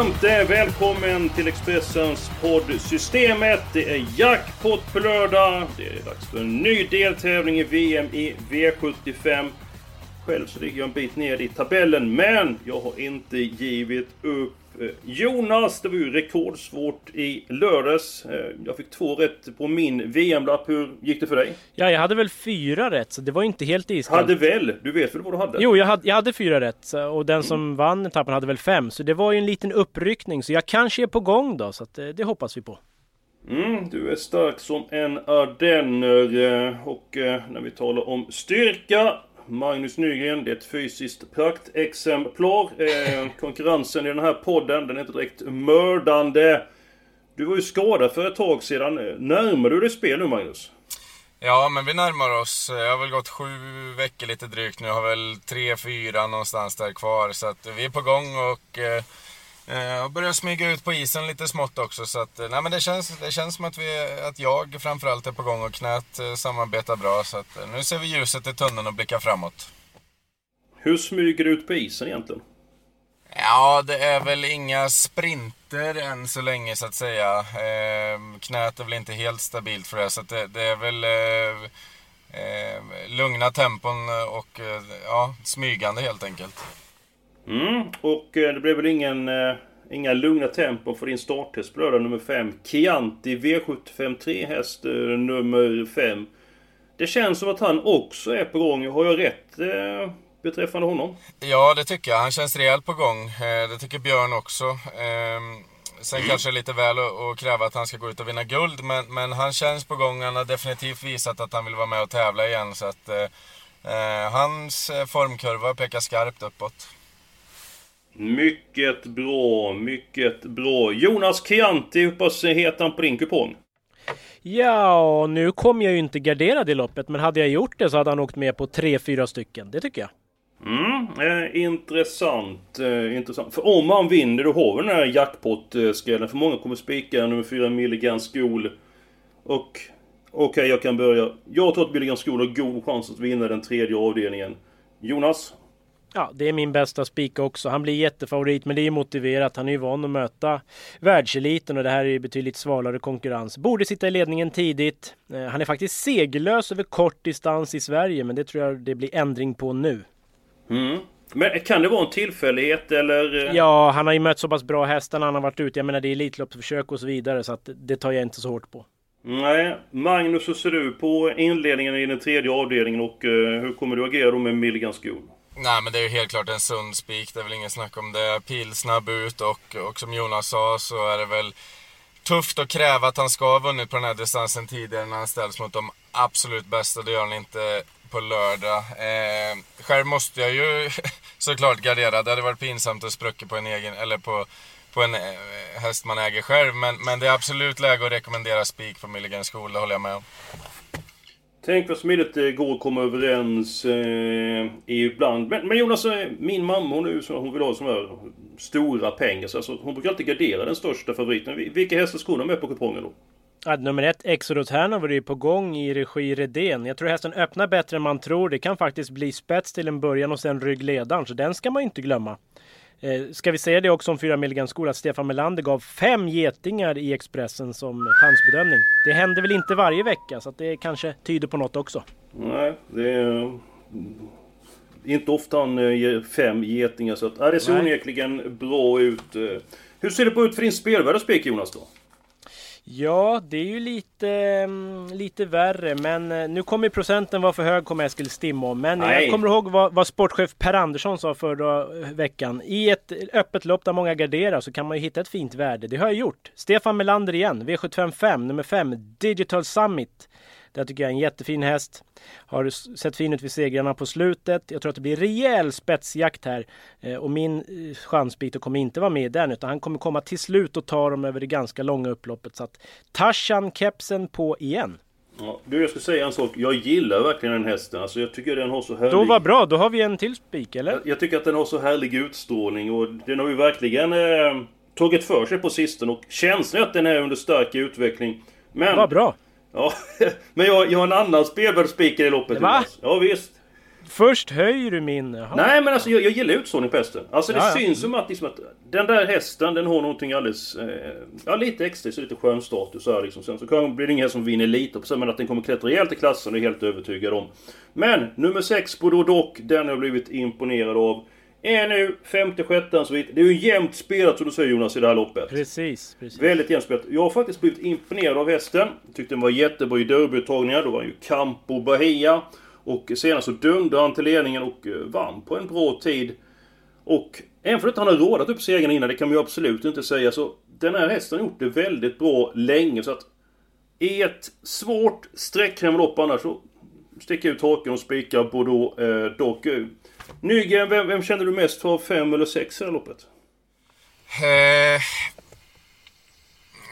varmt välkommen till Expressens podd Systemet. Det är jackpot på lördag. Det är dags för en ny deltävling i VM i V75. Själv så ligger jag en bit ner i tabellen, men jag har inte givit upp. Eh, Jonas, det var ju rekordsvårt i lördags. Eh, Jag fick två rätt på min VM-lapp. Hur gick det för dig? Ja, jag hade väl fyra rätt, så det var inte helt iskallt. Hade väl? Du vet väl vad du hade? Jo, jag hade, jag hade fyra rätt och den som vann etappen hade väl fem. Så det var ju en liten uppryckning, så jag kanske är på gång då, så att, eh, det hoppas vi på. Mm, du är stark som en ardenner. Och när vi talar om styrka. Magnus Nygren, det är ett fysiskt praktexemplar. Eh, konkurrensen i den här podden, den är inte direkt mördande. Du var ju skadad för ett tag sedan. Närmar du dig spel nu Magnus? Ja, men vi närmar oss. Jag har väl gått sju veckor lite drygt nu. Jag har väl tre, fyra någonstans där kvar. Så att vi är på gång och eh, eh, och börjar smyga ut på isen lite smått också. Så att, eh, nej, men det, känns, det känns som att, vi, att jag framförallt är på gång och knät eh, samarbetar bra. Så att, eh, nu ser vi ljuset i tunneln och blickar framåt. Hur smyger du ut på isen egentligen? Ja, det är väl inga sprinter än så länge så att säga. Eh, knät är väl inte helt stabilt för det, så att det, det är väl eh, eh, lugna tempon och eh, ja, smygande helt enkelt. Mm, och eh, det blev väl ingen, eh, inga lugna tempon för din starthäst på nummer 5. Chianti V75 3 häst eh, nummer 5. Det känns som att han också är på gång. Har jag rätt eh, beträffande honom? Ja, det tycker jag. Han känns rejält på gång. Eh, det tycker Björn också. Eh, sen kanske det är lite väl att, kräva att han ska gå ut och vinna guld, men, men han känns på gång. Han har definitivt visat att han vill vara med och tävla igen. Så att, hans formkurva pekar skarpt uppåt. Mycket bra, mycket bra. Jonas Chianti, hur pass heter han på din kupong? Ja, nu kom jag ju inte garderad i loppet, men hade jag gjort det så hade han åkt med på tre, fyra stycken. Det tycker jag. Mm, eh, intressant, eh, intressant. För om han vinner då har vi den här jackpot-skrällen. För många kommer spika nummer 4 Milligan skol. Och okej, jag kan börja. Jag tror att Milligan skol har god chans att vinna den tredje avdelningen. Jonas? Ja, det är min bästa spika också. Han blir jättefavorit, men det är ju motiverat. Han är ju van att möta världseliten och det här är ju betydligt svalare konkurrens. Borde sitta i ledningen tidigt. Eh, Han är faktiskt segerlös över kort distans i Sverige, men det tror jag det blir ändring på nu. Mm. Men kan det vara en tillfällighet eller? eh, Ja, han har ju mött så pass bra hästar när han har varit ute. Jag menar, det är Elitloppsförsök och så vidare, så att det tar jag inte så hårt på. Nej. Magnus, hur ser du på inledningen i den tredje avdelningen och eh, hur kommer du agera då med Milligan skol? Nej men det är ju helt klart en sund spik, det är väl ingen snack om det. Pilsnabb ut och, och som Jonas sa så är det väl tufft att kräva att han ska ha vunnit på den här distansen tidigare när han ställs mot de absolut bästa. Det gör han inte på lördag. Eh, själv måste jag ju såklart gardera. Det hade varit pinsamt att sprucka på en egen, eller på, på en eh, häst man äger själv. Men, men det är absolut läge att rekommendera spik på Milligan School, det håller jag med om. Tänk vad smidigt det går att komma överens eh, ibland. Men, men Jonas, eh, min mamma hon, är hon vill ha sådana här stora pengar. Så alltså, hon brukar alltid gardera den största favoriten. Vilka hästar ska hon ha med på kupongen då? Ja, nummer ett, Exodus Hanover är ju på gång i regi Redén. Jag tror hästen öppnar bättre än man tror. Det kan faktiskt bli spets till en början och sen ryggledaren, så den ska man inte glömma. Eh, ska vi säga det också om 4 milligram skola att Stefan Melander gav fem getingar i Expressen som chansbedömning. Det händer väl inte varje vecka, så det kanske tyder på något också. Nej, det är... mm, Inte ofta han eh, ger fem getingar så att... Ja, det ser onekligen bra ut. eh. Hur ser det på ut för din spelvärda spik Jonas då? Ja, det är ju lite, mm, lite värre. Men eh, nu kommer procenten vara för hög, kommer Eskil Stim om. Men Nej. jag kommer ihåg vad, vad sportchef Per Andersson sa förra eh, veckan. I ett öppet lopp där många garderar så kan man ju hitta ett fint värde. Det har jag gjort. Stefan Melander igen, V755, nummer 5, Digital Summit. Det tycker jag är en jättefin häst. Har sett fin ut vid segrarna på slutet. Jag tror att det blir rejäl spetsjakt här. Eh, och min eh, chansbit kommer inte vara med i den utan han kommer komma till slut och ta dem över det ganska långa upploppet. Så att Tarzan kepsen på igen. Ja, du, jag ska säga en sak. Jag gillar verkligen den hästen. Alltså, jag tycker den har så härlig... Då var bra, då har vi en till spik eller? Jag, jag tycker att den har så härlig utstrålning och den har ju verkligen eh, tagit för sig på sistone och känslan att den är under stark utveckling. Men... Vad bra! Ja, men jag, jag har en annan spelvärd speaker i loppet Va? Jonas. Ja visst. Först höjer du min... Jaha. Nej men alltså jag, jag gillar utstrålning på hästen. Alltså det Ja, ja. syns som att, liksom att den där hästen den har någonting alldeles... Eh, ja lite extra, så lite skön status här liksom. Sen så kan, blir det ingen häst som vinner lite på men att den kommer klättra rejält i klassen är jag helt övertygad om. Men nummer 6 Bordeaux Dock, den har jag blivit imponerad av. Är nu 56 så vitt. Det är ju jämnt spelat som du säger Jonas i det här loppet. Precis, precis. Väldigt jämnt spelat. Jag har faktiskt blivit imponerad av hästen. Tyckte den var jättebra i derbyuttagningar. Då var han ju Campo Bahia. Och senast så dömde han till ledningen och eh, vann på en bra tid. Och även för att han har rådat upp segern innan, det kan man ju absolut inte säga. Så den här hästen har gjort det väldigt bra länge. Så att i ett svårt sträckkrämlopp annars så sticker jag ut haken och spikar Bordeaux eh, dock. eh, Nygren, vem, vem känner du mest för? Fem eller sex i det här loppet? Eh,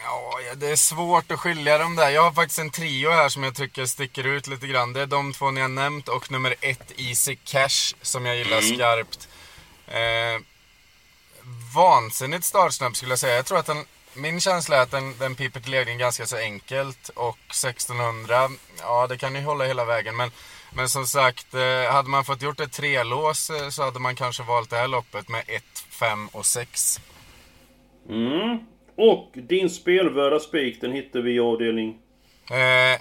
ja, det är svårt att skilja dem där. Jag har faktiskt en trio här som jag tycker sticker ut lite grann. Det är de två ni har nämnt och nummer ett Easy Cash som jag gillar skarpt. Eh, vansinnigt startsnabb skulle jag säga. Jag tror att den, min känsla är att den, den piper till ledning ganska så enkelt. Och 1600, ja det kan ju hålla hela vägen. Men, men som sagt, eh, hade man fått gjort ett trelås eh, så hade man kanske valt det här loppet med 1, 5 och 6. Mm. Och din spelvärda spik, den hittar vi i avdelning... Eh,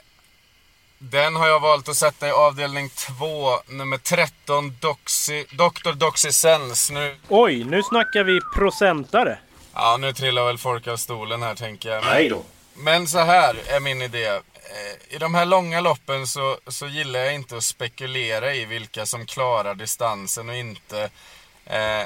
den har jag valt att sätta i avdelning 2, nummer 13, Doxy, Dr. Doxy Sense. Nu, Oj, nu snackar vi procentare. Ja, nu trillar väl folk av stolen här tänker jag. Men, Nej då. men så här är min idé. Eh, I de här långa loppen så, så gillar jag inte att spekulera i vilka som klarar distansen och inte. Eh,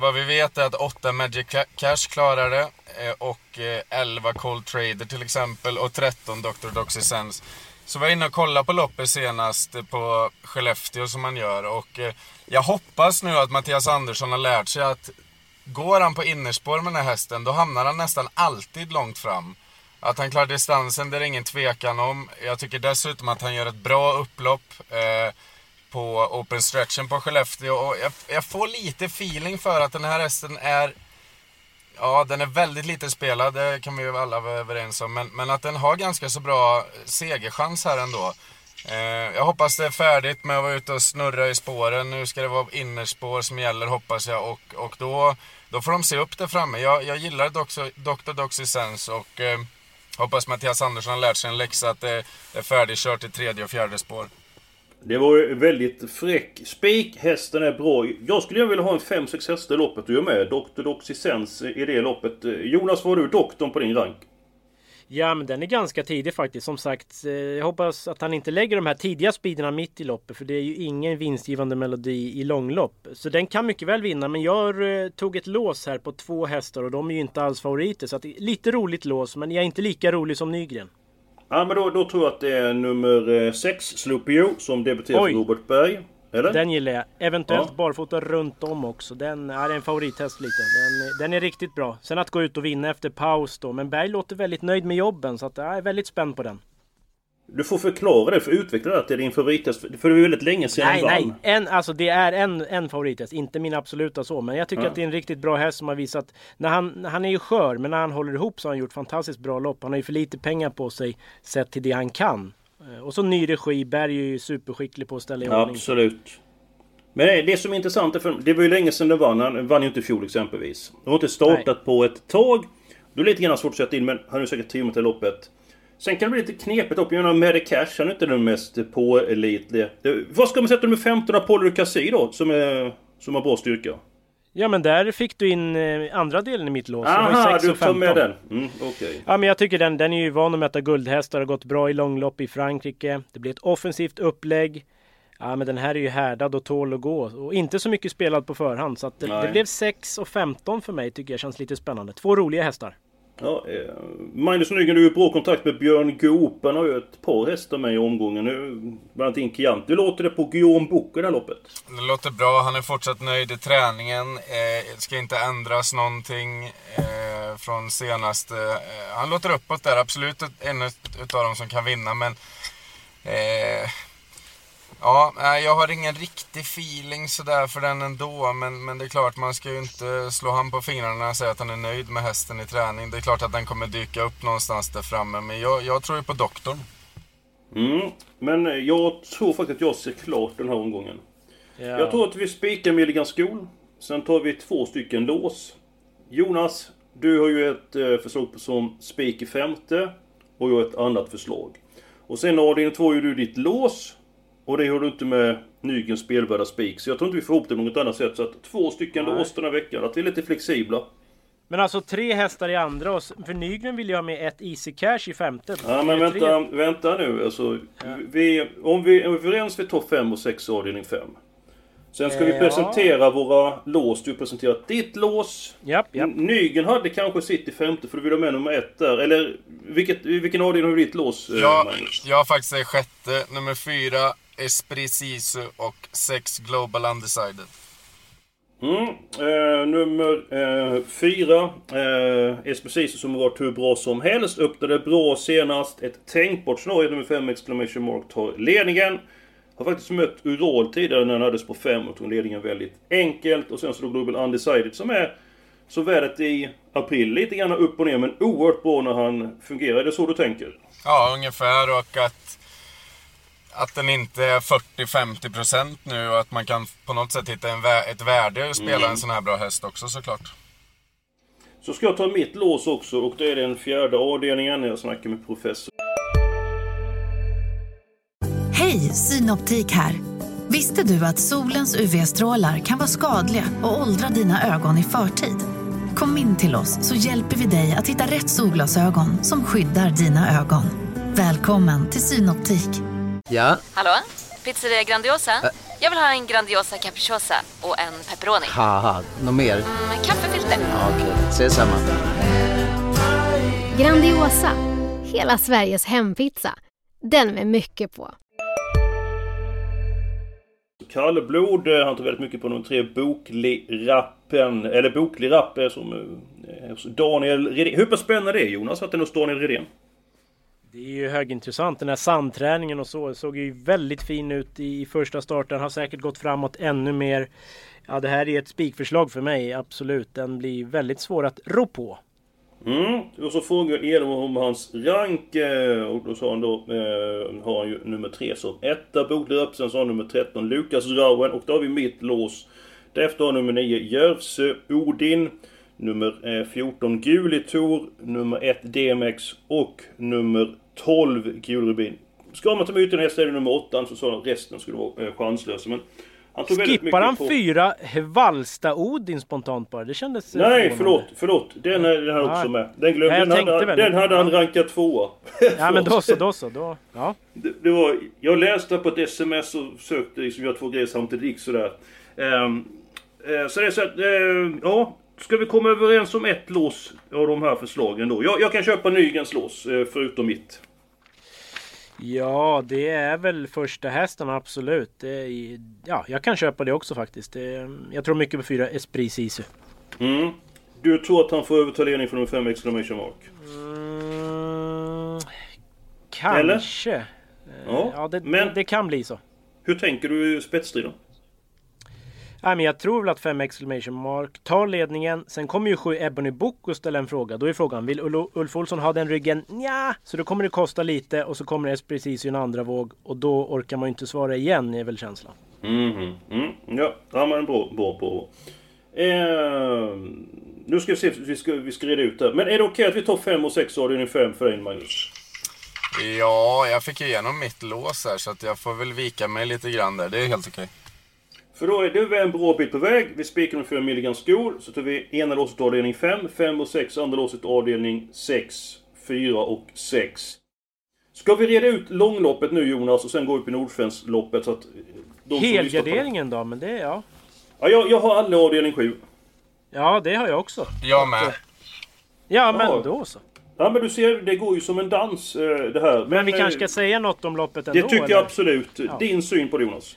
vad vi vet är att 8 Magic Ca- Cash klarar det eh, och eh, 11 Cold Trader till exempel och 13 Dr. Doxy Sense. Så var jag inne och kollade på loppet senast eh, på Skellefteå som man gör och eh, jag hoppas nu att Mattias Andersson har lärt sig att går han på innerspår med den här hästen då hamnar han nästan alltid långt fram. Att han klarar distansen det är det ingen tvekan om. Jag tycker dessutom att han gör ett bra upplopp eh, på Open Stretchen på Skellefteå och jag, jag får lite feeling för att den här hästen är Ja, den är väldigt lite spelad, det kan vi ju alla vara överens om. Men, men att den har ganska så bra segerchans här ändå. Eh, jag hoppas det är färdigt med att vara ute och snurra i spåren. Nu ska det vara innerspår som gäller hoppas jag. Och, och då, då får de se upp där framme. Jag, jag gillar Doxo- Dr. Doxy Sense och eh, hoppas Mattias Andersson har lärt sig en läxa att det, är färdigkört i tredje och fjärde spår. Det var ju väldigt fräck spik. Hästen är bra. Jag skulle gärna vilja ha en 5-6 hästar i loppet och göra med Dr. DoxySense i det loppet. Eh, Jonas, var du doktorn på din rank? Ja men den är ganska tidig faktiskt. Som sagt, eh, jag hoppas att han inte lägger de här tidiga speederna mitt i loppet. För det är ju ingen vinstgivande melodi i långlopp. Så den kan mycket väl vinna. Men jag eh, tog ett lås här på två hästar och de är ju inte alls favoriter. Så att, lite roligt lås, men jag är inte lika rolig som Nygren. Ja men då, då tror jag att det är nummer 6, Sloopio, som debuterar för Robert Berg. Eller? Den gillar jag. Eventuellt Ja. barfota runt om också. Den är en favorithäst lite. Den, den är riktigt bra. Sen att gå ut och vinna efter paus då. Men Berg låter väldigt nöjd med jobben. Så att jag är väldigt spänd på den. Du får förklara det, för utveckla det till din favorithäst. För det var väldigt länge sedan Nej, nej. vann. En, alltså det är en, en favorithäst. Inte min absoluta så. Men jag tycker Ja. att det är en riktigt bra häst som har visat... När han, han är ju skör, men när han håller ihop så har han gjort fantastiskt bra lopp. Han har ju för lite pengar på sig sett till det han kan. Eh, Och så ny regi. Berg är ju superskicklig på att ställa i ordning. Absolut. Men det, som är intressant är för det var ju länge sedan det vann. Han vann ju inte i fjol exempelvis. De har inte startat på ett tag. Då är det lite grann svårt att sätta in men han har ju säkert teamet i loppet. Sen kan det bli lite knepigt upp. Jag menar Cash, han är inte den mest pålitliga. Vad ska man sätta nummer 15 Apollo Cassie då? Som, är, som har bra styrka? Ja men där fick du in eh, andra delen i mitt lås. Aha, 6 du tar 15. med den. Mm, Okej. Ja men jag tycker den, den är ju van att möta guldhästar och gått bra i långlopp i Frankrike. Det blir ett offensivt upplägg. Ja men den här är ju härdad och tål att gå och inte så mycket spelad på förhand. Så att det, det blev 6 och 15 för mig tycker jag känns lite spännande. Två roliga hästar. Ja, eh, Magnus Nygren, du har ju bra kontakt med Björn Goop. Han har ju ett par hästar med i omgången nu. Bland annat Inkiant. Hur låter det på Guillaume Book i det här loppet? Det låter bra, han är fortsatt nöjd i träningen. Eh, ska inte ändras någonting eh, från senaste. Eh, han låter uppåt där, absolut en av dem som kan vinna men... Eh, ja, jag har ingen riktig feeling sådär för den ändå. Men, men det är klart, man ska ju inte slå han på fingrarna han säger att han är nöjd med hästen i träning. Det är klart att den kommer dyka upp någonstans där framme. Men jag, jag tror ju på doktorn. Mm. Men jag tror faktiskt att jag ser klart den här omgången. Ja. Jag tror att vi spikar Milligan skol. Sen tar vi två stycken lås. Jonas, du har ju ett eh, förslag som spik i femte. Och jag har ett annat förslag. Och sen avdelning två är du ditt lås. Och det har du inte med Nygrens spelvärda spik. Så jag tror inte vi får ihop det på något annat sätt. Så att två stycken Nej. lås den här veckan. Att vi är lite flexibla. Men alltså tre hästar i andra och för Nygren vill jag ha med ett Easy Cash i femte. Ja men är tre. vänta, vänta nu. Alltså, vi, om vi är överens vid topp 5 och 6 avdelning 5. Sen ska vi Ja. presentera våra lås. Du har presenterat ditt lås. Japp, japp. Nygren hade kanske sitt i femte för du vill ha med nummer ett där. Eller vilket, vilken avdelning har du ditt lås, eh, Jag, Magnus? jag har faktiskt sjätte, nummer fyra, Esprit Sisu och sex Global Undecided. Mm, eh, nummer eh, fyra. Eh, är precis som har varit hur bra som helst. Öppnade bra senast. Ett tänkbart scenario. Nummer 5 exclamation mark tar ledningen. Har faktiskt mött Ural tidigare när han hade på 5 och tog ledningen väldigt enkelt. Och sen så då Global Undecided som är så värdet i april. Lite grann upp och ner men oerhört bra när han fungerar. Är det så du tänker? Ja, ungefär. Och att, att den inte är 40-50% nu och att man kan på något sätt hitta en vä- ett värde att spela en sån här bra häst också såklart. Så ska jag ta mitt lås också och det är den fjärde avdelningen. Jag snackar med professor Hej, Synoptik här. Visste du att solens UV-strålar kan vara skadliga och åldra dina ögon i förtid? Kom in till oss så hjälper vi dig att hitta rätt solglasögon som skyddar dina ögon. Välkommen till Synoptik. Ja, Hallå? Pizzeria Grandiosa? Jag vill ha en Grandiosa capriciosa och en pepperoni. haha, något mer? Med kaffefilter. Ja, Okej, ses samma. Grandiosa, hela Sveriges hempizza. Den med mycket på. Kallblod, eh, han tar väldigt mycket på nummer tre, Bokli-rappen. Eller Bokli-rapp är som eh, Daniel Redén. Hur pass spännande är det Jonas att det är hos Daniel Redén? Det är ju högintressant. Den här sandträningen och så såg ju väldigt fin ut i första starten. Har säkert gått framåt ännu mer. Ja, det här är ett spikförslag för mig, absolut. Den blir väldigt svår att ro på. Mm. Och så frågar Edom om hans rank. Och då sa han då, eh, har han ju nummer 3 som etta, Bokli-rapp. Sen så har han nummer 13, Lukas Rauen. Och då har vi mitt lås. Därefter har nummer 9, Järvsö Odin. Nummer eh, 14, Gulitor. Nummer 1, DMX. Och nummer 12, Gulrubin. Ska man ta med ytterligare en häst är det nummer 8. Så sa att resten skulle vara eh, chanslösa. Men han tog Skippar han på... fyra Valsta-Odin spontant bara? Det kändes... eh, Nej, förlåt, förlåt. Den är den här också med. Den glömde jag den, hade, väl. den hade han rankat tvåa. Ja men då så, då så. Då, ja. Det, det var, jag läste på ett sms och försökte liksom göra två grejer samtidigt. Det gick sådär. Ehm, eh, så det är så att, eh, ja. Ska vi komma överens om ett lås av de här förslagen då? Jag, jag kan köpa Nygrens lås, eh, förutom mitt. ja, det är väl första hästen absolut. Är, ja, jag kan köpa det också faktiskt. Det, jag tror mycket på fyra Esprit Sisu. Mm. Du tror att han får överta ledning från nummer 5 exclamation mark? Mm, Eller? kanske. Eh, Ja, Ja, det, men- det, det kan bli så. Hur tänker du i spetsstriden? Nej, men jag tror väl att 5 exclamation mark tar ledningen. Sen kommer ju 7 Ebony Book och ställa en fråga. Då är frågan, vill Ulf Olsson ha den ryggen? Ja, Så då kommer det kosta lite och så kommer det precis i en andra våg. Och då orkar man ju inte svara igen, är väl känslan. Mhm. Mm. Ja, ja men bra, bra, bra. Eh, nu ska vi se, vi ska, vi ska reda ut det. Men är det okej att vi tar 5 och 6 avdelning 5 för dig Magnus? Ja, jag fick ju igenom mitt lås här så att jag får väl vika mig lite grann där. Det är helt okej. För då är du en bra bit på väg. Vi spikar med 4 milligram skor. Så tar vi ena låset avdelning 5, 5 och 6. Andra låset avdelning 6, 4 och 6. Ska vi reda ut långloppet nu Jonas och sen gå upp i Nordsvenskloppet så att... på- Helgarderingen då, men det, ja. Ja, jag, jag har alla avdelning 7. Ja, det har jag också. Jag med. Ja, men Ja. då så. Ja men du ser, det går ju som en dans eh, det här. Men vi eh, kanske ska säga något om loppet ändå? Det tycker eller? jag absolut. Ja. Din syn på det Jonas?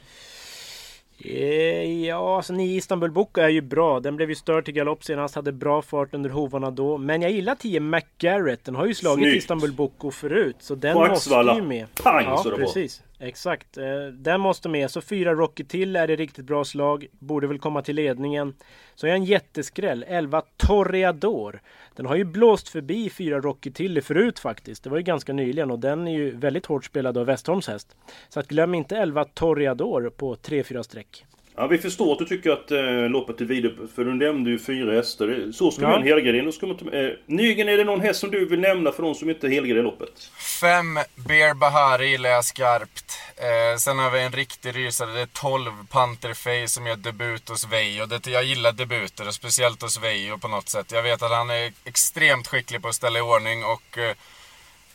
Eh, Ja, alltså nio Istanbul Boko är ju bra. Den blev ju störd till galopp senast, hade bra fart under hovarna då. Men jag gillar 10 McGarrett. Den har ju slagit Snyggt. Istanbul Boko förut. Så den På måste ju med. Pang, ja, så det var. Exakt. Eh, den måste med. Så fyra Rocky till är det riktigt bra slag. Borde väl komma till ledningen. Så jag är en jätteskräll. 11 Torreador. Den har ju blåst förbi fyra Rocky till förut faktiskt. Det var ju ganska nyligen och den är ju väldigt hårt spelad av Westholms häst. Så att glöm inte 11 Torreador på 3-4 streck. Ja, vi förstår att du tycker att eh, loppet är vidöppet, för du nämnde ju fyra häster. Det- Så ska Ja. vi ha en helgardering. Då ska man ta med. Eh, Nygren, är det någon häst som du vill nämna för de som inte helgarderar loppet? Fem Bear Bahari gillar jag skarpt. Eh, sen har vi en riktig rysare. Det är 12 Panther Face som gör debut hos Veijo. Det, jag gillar debuter, och speciellt hos Veijo på något sätt. Jag vet att han är extremt skicklig på att ställa i ordning och eh,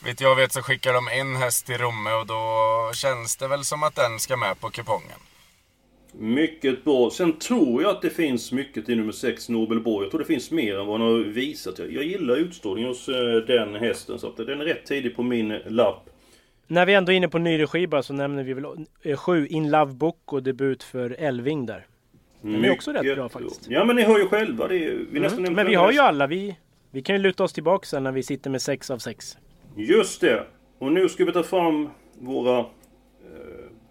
vet jag vet så skickar de en häst till Romme och då känns det väl som att den ska med på kupongen. Mycket bra. Sen tror jag att det finns mycket i nummer 6, Nobelborg. Jag tror det finns mer än vad han har visat. Jag, jag gillar utstrålningen hos eh, den hästen, så att den är rätt tidig på min lapp. När vi ändå är inne på ny regi bara så nämner vi väl eh, sju In Love Book och debut för Elving där. Den är också rätt Mycket bra faktiskt. Ja, men ni hör ju själva. Det är, vi nästan Mm. nämnt Men vi har ju alla. Vi, vi kan ju luta oss tillbaka sen när vi sitter med sex av sex. Just det. Och nu ska vi ta fram våra eh,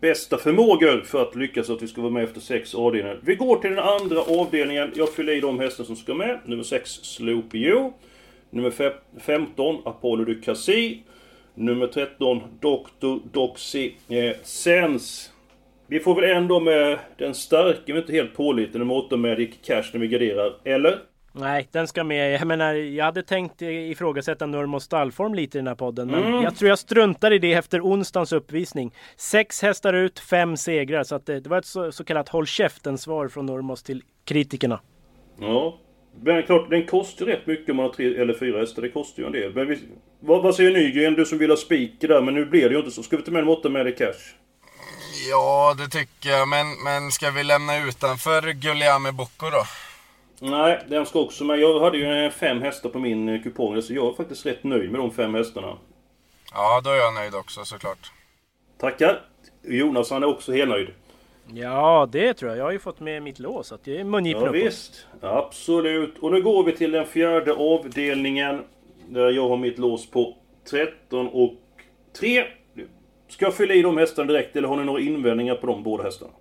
bästa förmågor för att lyckas att vi ska vara med efter sex avdelningar. Vi går till den andra avdelningen. Jag fyller i de hästar som ska med. Nummer 6 Sloopy You. Nummer fe- 15 Apollo DuCasi. Nummer 13 Dr. Doxy eh, Sense. Vi får väl ändå med den starka men inte helt pålitlig nummer 8 Magic Cash när vi garderar. Eller? Nej, den ska med. Jag menar, jag hade tänkt ifrågasätta Nurmos stallform lite i den här podden. Men Mm. jag tror jag struntar i det efter onsdagens uppvisning. Sex hästar ut, fem segrar. Så att det, det var ett så, så kallat håll käften-svar från Nurmos till kritikerna. Ja. Men klart, den kostar ju rätt mycket om man har tre eller fyra hästar. Det kostar ju en del. Men vi, vad, vad säger Nygren? Du som vill ha spiker där, men nu blir det ju inte så. Ska vi ta med en åtta med i cash? Ja, det tycker jag. Men, men ska vi lämna utanför Guglielmo Bocco då? Nej, den ska också med. Jag hade ju eh, fem hästar på min eh, kupong, så jag är faktiskt rätt nöjd med de fem hästarna. Ja, då är jag nöjd också såklart. Tackar! Jonas han är också helt nöjd. Ja, det tror jag. Jag har ju fått med mitt lås. Så att det är mungipen Ja, uppåt. visst, absolut. Och nu går vi till den fjärde avdelningen. Där jag har mitt lås på 13 och 3. Ska jag fylla i de hästarna direkt eller har ni några invändningar på de båda hästarna?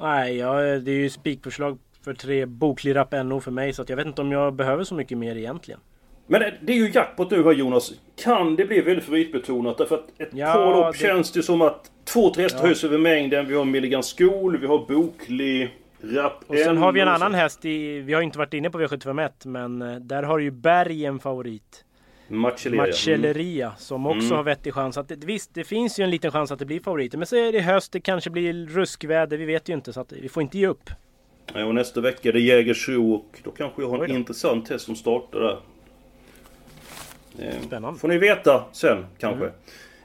Nej, ja, det är ju spikförslag för tre boklirapp NO för mig. Så att jag vet inte om jag behöver så mycket mer egentligen. Men det- är ju jackpot nu här Jonas. Kan det bli väldigt favoritbetonat? Därför att ett Ja, par det- känns det som att två, tre hästar Ja. höjs över mängden. Vi har Milligan Skol, vi har Boklig, Rapp Och sen har vi en annan häst i... Vi har inte varit inne på V751 men eh, där har ju Berg en favorit. Macelleria. Macelleria som också Mm. har vettig chans. Att visst, det finns ju en liten chans att det blir favoriter. Men så är det höst, det kanske blir ruskväder. Vi vet ju inte så att vi får inte ge upp. Ja, och nästa vecka är det Jägersro och då kanske jag har en intressant häst som startar där. Eh, Spännande. Får ni veta sen kanske.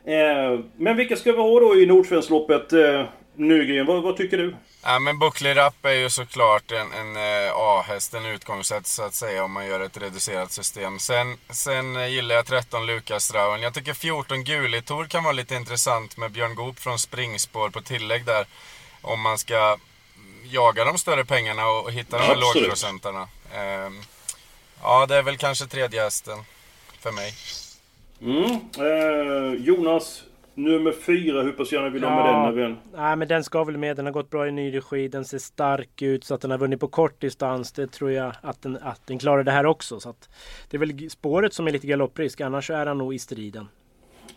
Eh, men vilka ska vi ha då i Nordsvenskloppet? Eh, Nygren, vad, vad tycker du? Ja, men Buckley Rapp är ju såklart en, en eh, A-häst, en utgångssätt så att säga om man gör ett reducerat system. Sen, sen eh, gillar jag 13 Lukas Rauen. Jag tycker 14 Gulitor kan vara lite intressant med Björn Goop från springspår på tillägg där. Om man ska jaga de större pengarna och hitta de här Absolut. lågprocentarna. Ehm, ja, det är väl kanske tredje hästen för mig. Mm. Eh, Jonas, nummer fyra. Hur pass gärna vill du ha med Ja. den? När vi en... Nej men den ska väl med. Den har gått bra i ny regi. Den ser stark ut så att den har vunnit på kort distans. Det tror jag att den, att den klarar det här också. Så att det är väl spåret som är lite galopprisk. Annars är han nog i striden.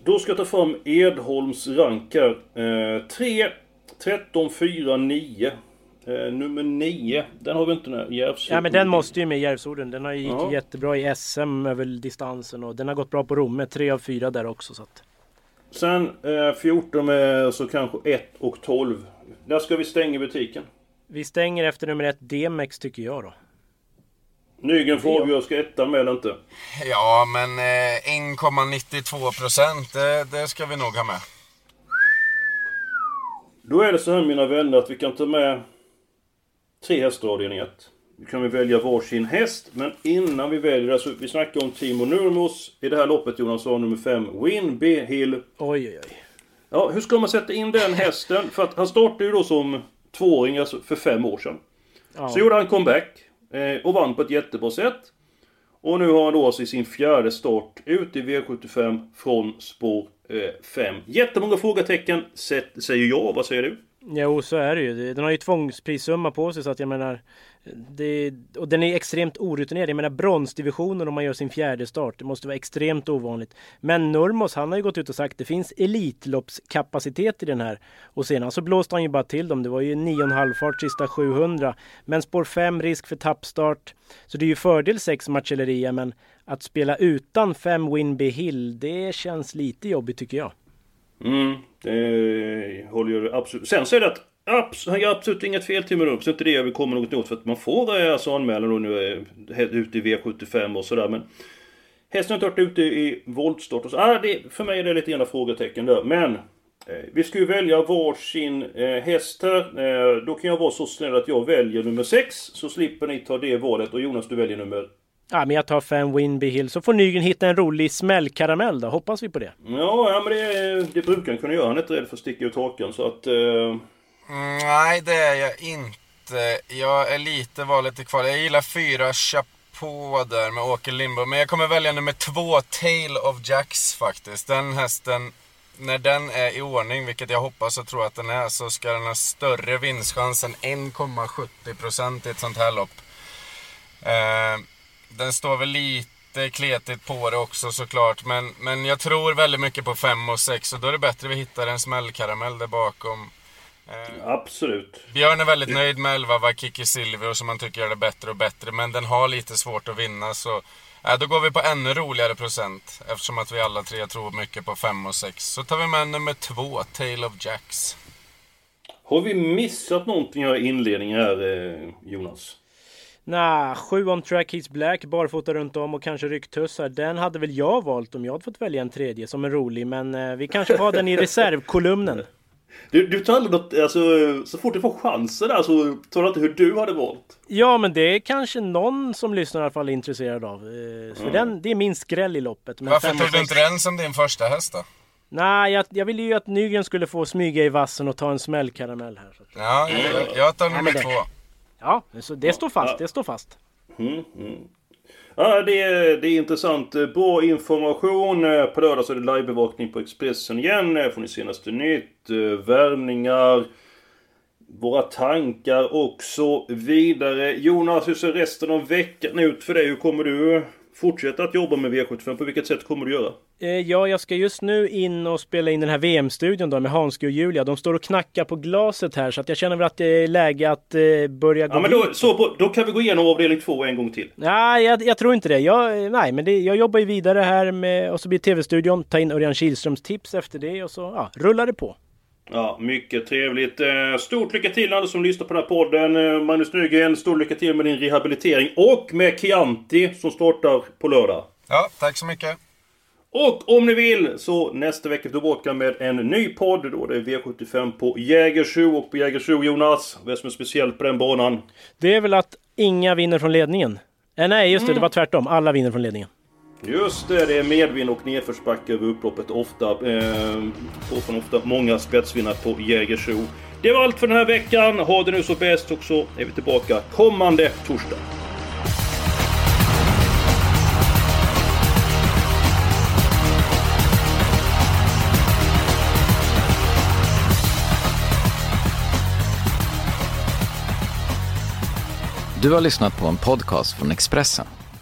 Då ska jag ta fram Edholms rankar. Eh, 3, 13, 4, 9. Eh, nummer 9. Den har vi inte den här Järvsö. Ja men den måste ju med Järvsorden. Den har ju gick Ja. jättebra i SM över distansen och den har gått bra på Romme. Tre av fyra där också. Så att. Sen eh, 14 med så kanske 1 och 12. Där ska vi stänga butiken. Vi stänger efter nummer ett DMX tycker jag då. Nygren får avgöra, ska ettan med eller inte? Ja, men eh, 1,92 procent, det, det ska vi nog ha med. Då är det så här mina vänner att vi kan ta med tre hästar avdelning 1. Nu kan vi välja varsin häst, men innan vi väljer, alltså vi snackar om Timo Nurmos i det här loppet Jonas sa nummer 5, Win B Hill. Oj, oj, oj. Ja, hur ska man sätta in den hästen? För att han startade ju då som tvååring, alltså för fem år sedan. Ja. Så gjorde han comeback eh, och vann på ett jättebra sätt. Och nu har han då alltså i sin fjärde start ut i V75 från spår 5. Jättemånga frågetecken, säger jag. Vad säger du? Jo, så är det ju. Den har ju tvångsprissumma på sig så att jag menar... Det, och den är extremt orutinerad. Jag menar bronsdivisionen om man gör sin fjärde start. Det måste vara extremt ovanligt. Men Nurmos han har ju gått ut och sagt att det finns Elitloppskapacitet i den här. Och senast så blåste han ju bara till dem. Det var ju 9,5 fart sista 700. Men spår 5 risk för tappstart. Så det är ju fördel 6 Marcelleria men att spela utan 5 Winby Hill det känns lite jobbigt tycker jag. Mm, det håller jag absolut... Sen så är det att abs han gör absolut inget fel till mig så inte det jag vill komma något åt för att man får alltså anmälan och nu är ute i V75 och sådär men Hästen har inte varit ute i voltstart och så. Ah, det, för mig är det lite grann frågetecken där. Men eh, vi ska ju välja varsin eh, häst här. Eh, då kan jag vara så snäll att jag väljer nummer 6. Så slipper ni ta det valet. Och Jonas du väljer nummer... Ja, men jag tar 5 Winby Hill så får Nygren hitta en rolig smällkaramell då. Hoppas vi på det. Ja, ja men det, det brukar han kunna göra. Han är inte rädd för att sticka ut hakan så att... Mm, nej, det är jag inte. Jag är lite valet i kvar. Jag gillar fyra Chapeau där med Åke Lindborg. Men jag kommer välja nummer två, Tail of Jacks faktiskt. Den hästen, när den är i ordning, vilket jag hoppas och tror att den är, så ska den ha större vinstchans än 1,70% i ett sånt här lopp. Eh, den står väl lite kletigt på det också såklart. Men, men jag tror väldigt mycket på 5 och 6 och då är det bättre att vi hittar en smällkaramell där bakom. Eh, Absolut. Björn är väldigt nöjd med 11 Vakiki Silvio som han tycker gör det bättre och bättre. Men den har lite svårt att vinna så eh, då går vi på ännu roligare procent. Eftersom att vi alla tre tror mycket på 5 och 6. Så tar vi med nummer 2, Tale of Jacks. Har vi missat någonting i inledningen här eh, Jonas? Nah, 7 on track He's Black, barfota runt om och kanske rycktussar. Den hade väl jag valt om jag hade fått välja en tredje som är rolig. Men eh, vi kanske får ha den i reservkolumnen. Du, du tar aldrig något, alltså så fort du får chansen där så tar du inte hur du hade valt. Ja, men det är kanske någon som lyssnar i alla fall är intresserad av. Eh, För Mm. den, det är min skräll i loppet. Men Varför tog du inte den som din första häst då? Nej, jag, jag ville ju att Nygren skulle få smyga i vassen och ta en smällkaramell här. Ja, jag, jag tar nummer 2. Ja, så det står fast. Det står fast. Mm, mm. Ja, det är, det är intressant. Bra information. Eh, På lördag så är det livebevakning på Expressen igen. Eh, Får ni senaste nytt. eh, Värvningar. Våra tankar och så vidare. Jonas, hur ser resten av veckan ut för dig? Hur kommer du fortsätta att jobba med V75? På vilket sätt kommer du göra? Eh, Ja, jag ska just nu in och spela in den här VM-studion då med Hanske och Julia. De står och knackar på glaset här så att jag känner väl att det är läge att eh, börja gå Ja, men då, så, då kan vi gå igenom avdelning två en gång till. Nej, jag, jag tror inte det. Jag, eh, nej, men det, jag jobbar ju vidare här med, och så blir TV-studion, ta in Örjan Kihlströms tips efter det och så ja, rullar det på. Ja, mycket trevligt. Eh, Stort lycka till alla som lyssnar på den här podden. Eh, Magnus Nygren, stort lycka till med din rehabilitering. Och med Chianti som startar på lördag. Ja, tack så mycket. Och om ni vill så nästa vecka är tillbaka med en ny podd. Då det är V75 på Jägersro. Och på Jägersro Jonas, vad är det som är speciellt på den banan? Det är väl att inga vinner från ledningen. Eh, nej, just det, det var tvärtom. Alla vinner från ledningen. Just det, det är medvind och nedförsbacke över upploppet. Ofta, eh, från ofta många spetsvinnare på Jägersro. Det var allt för den här veckan. Ha det nu så bäst och så är vi tillbaka kommande torsdag. Du har lyssnat på en podcast från Expressen.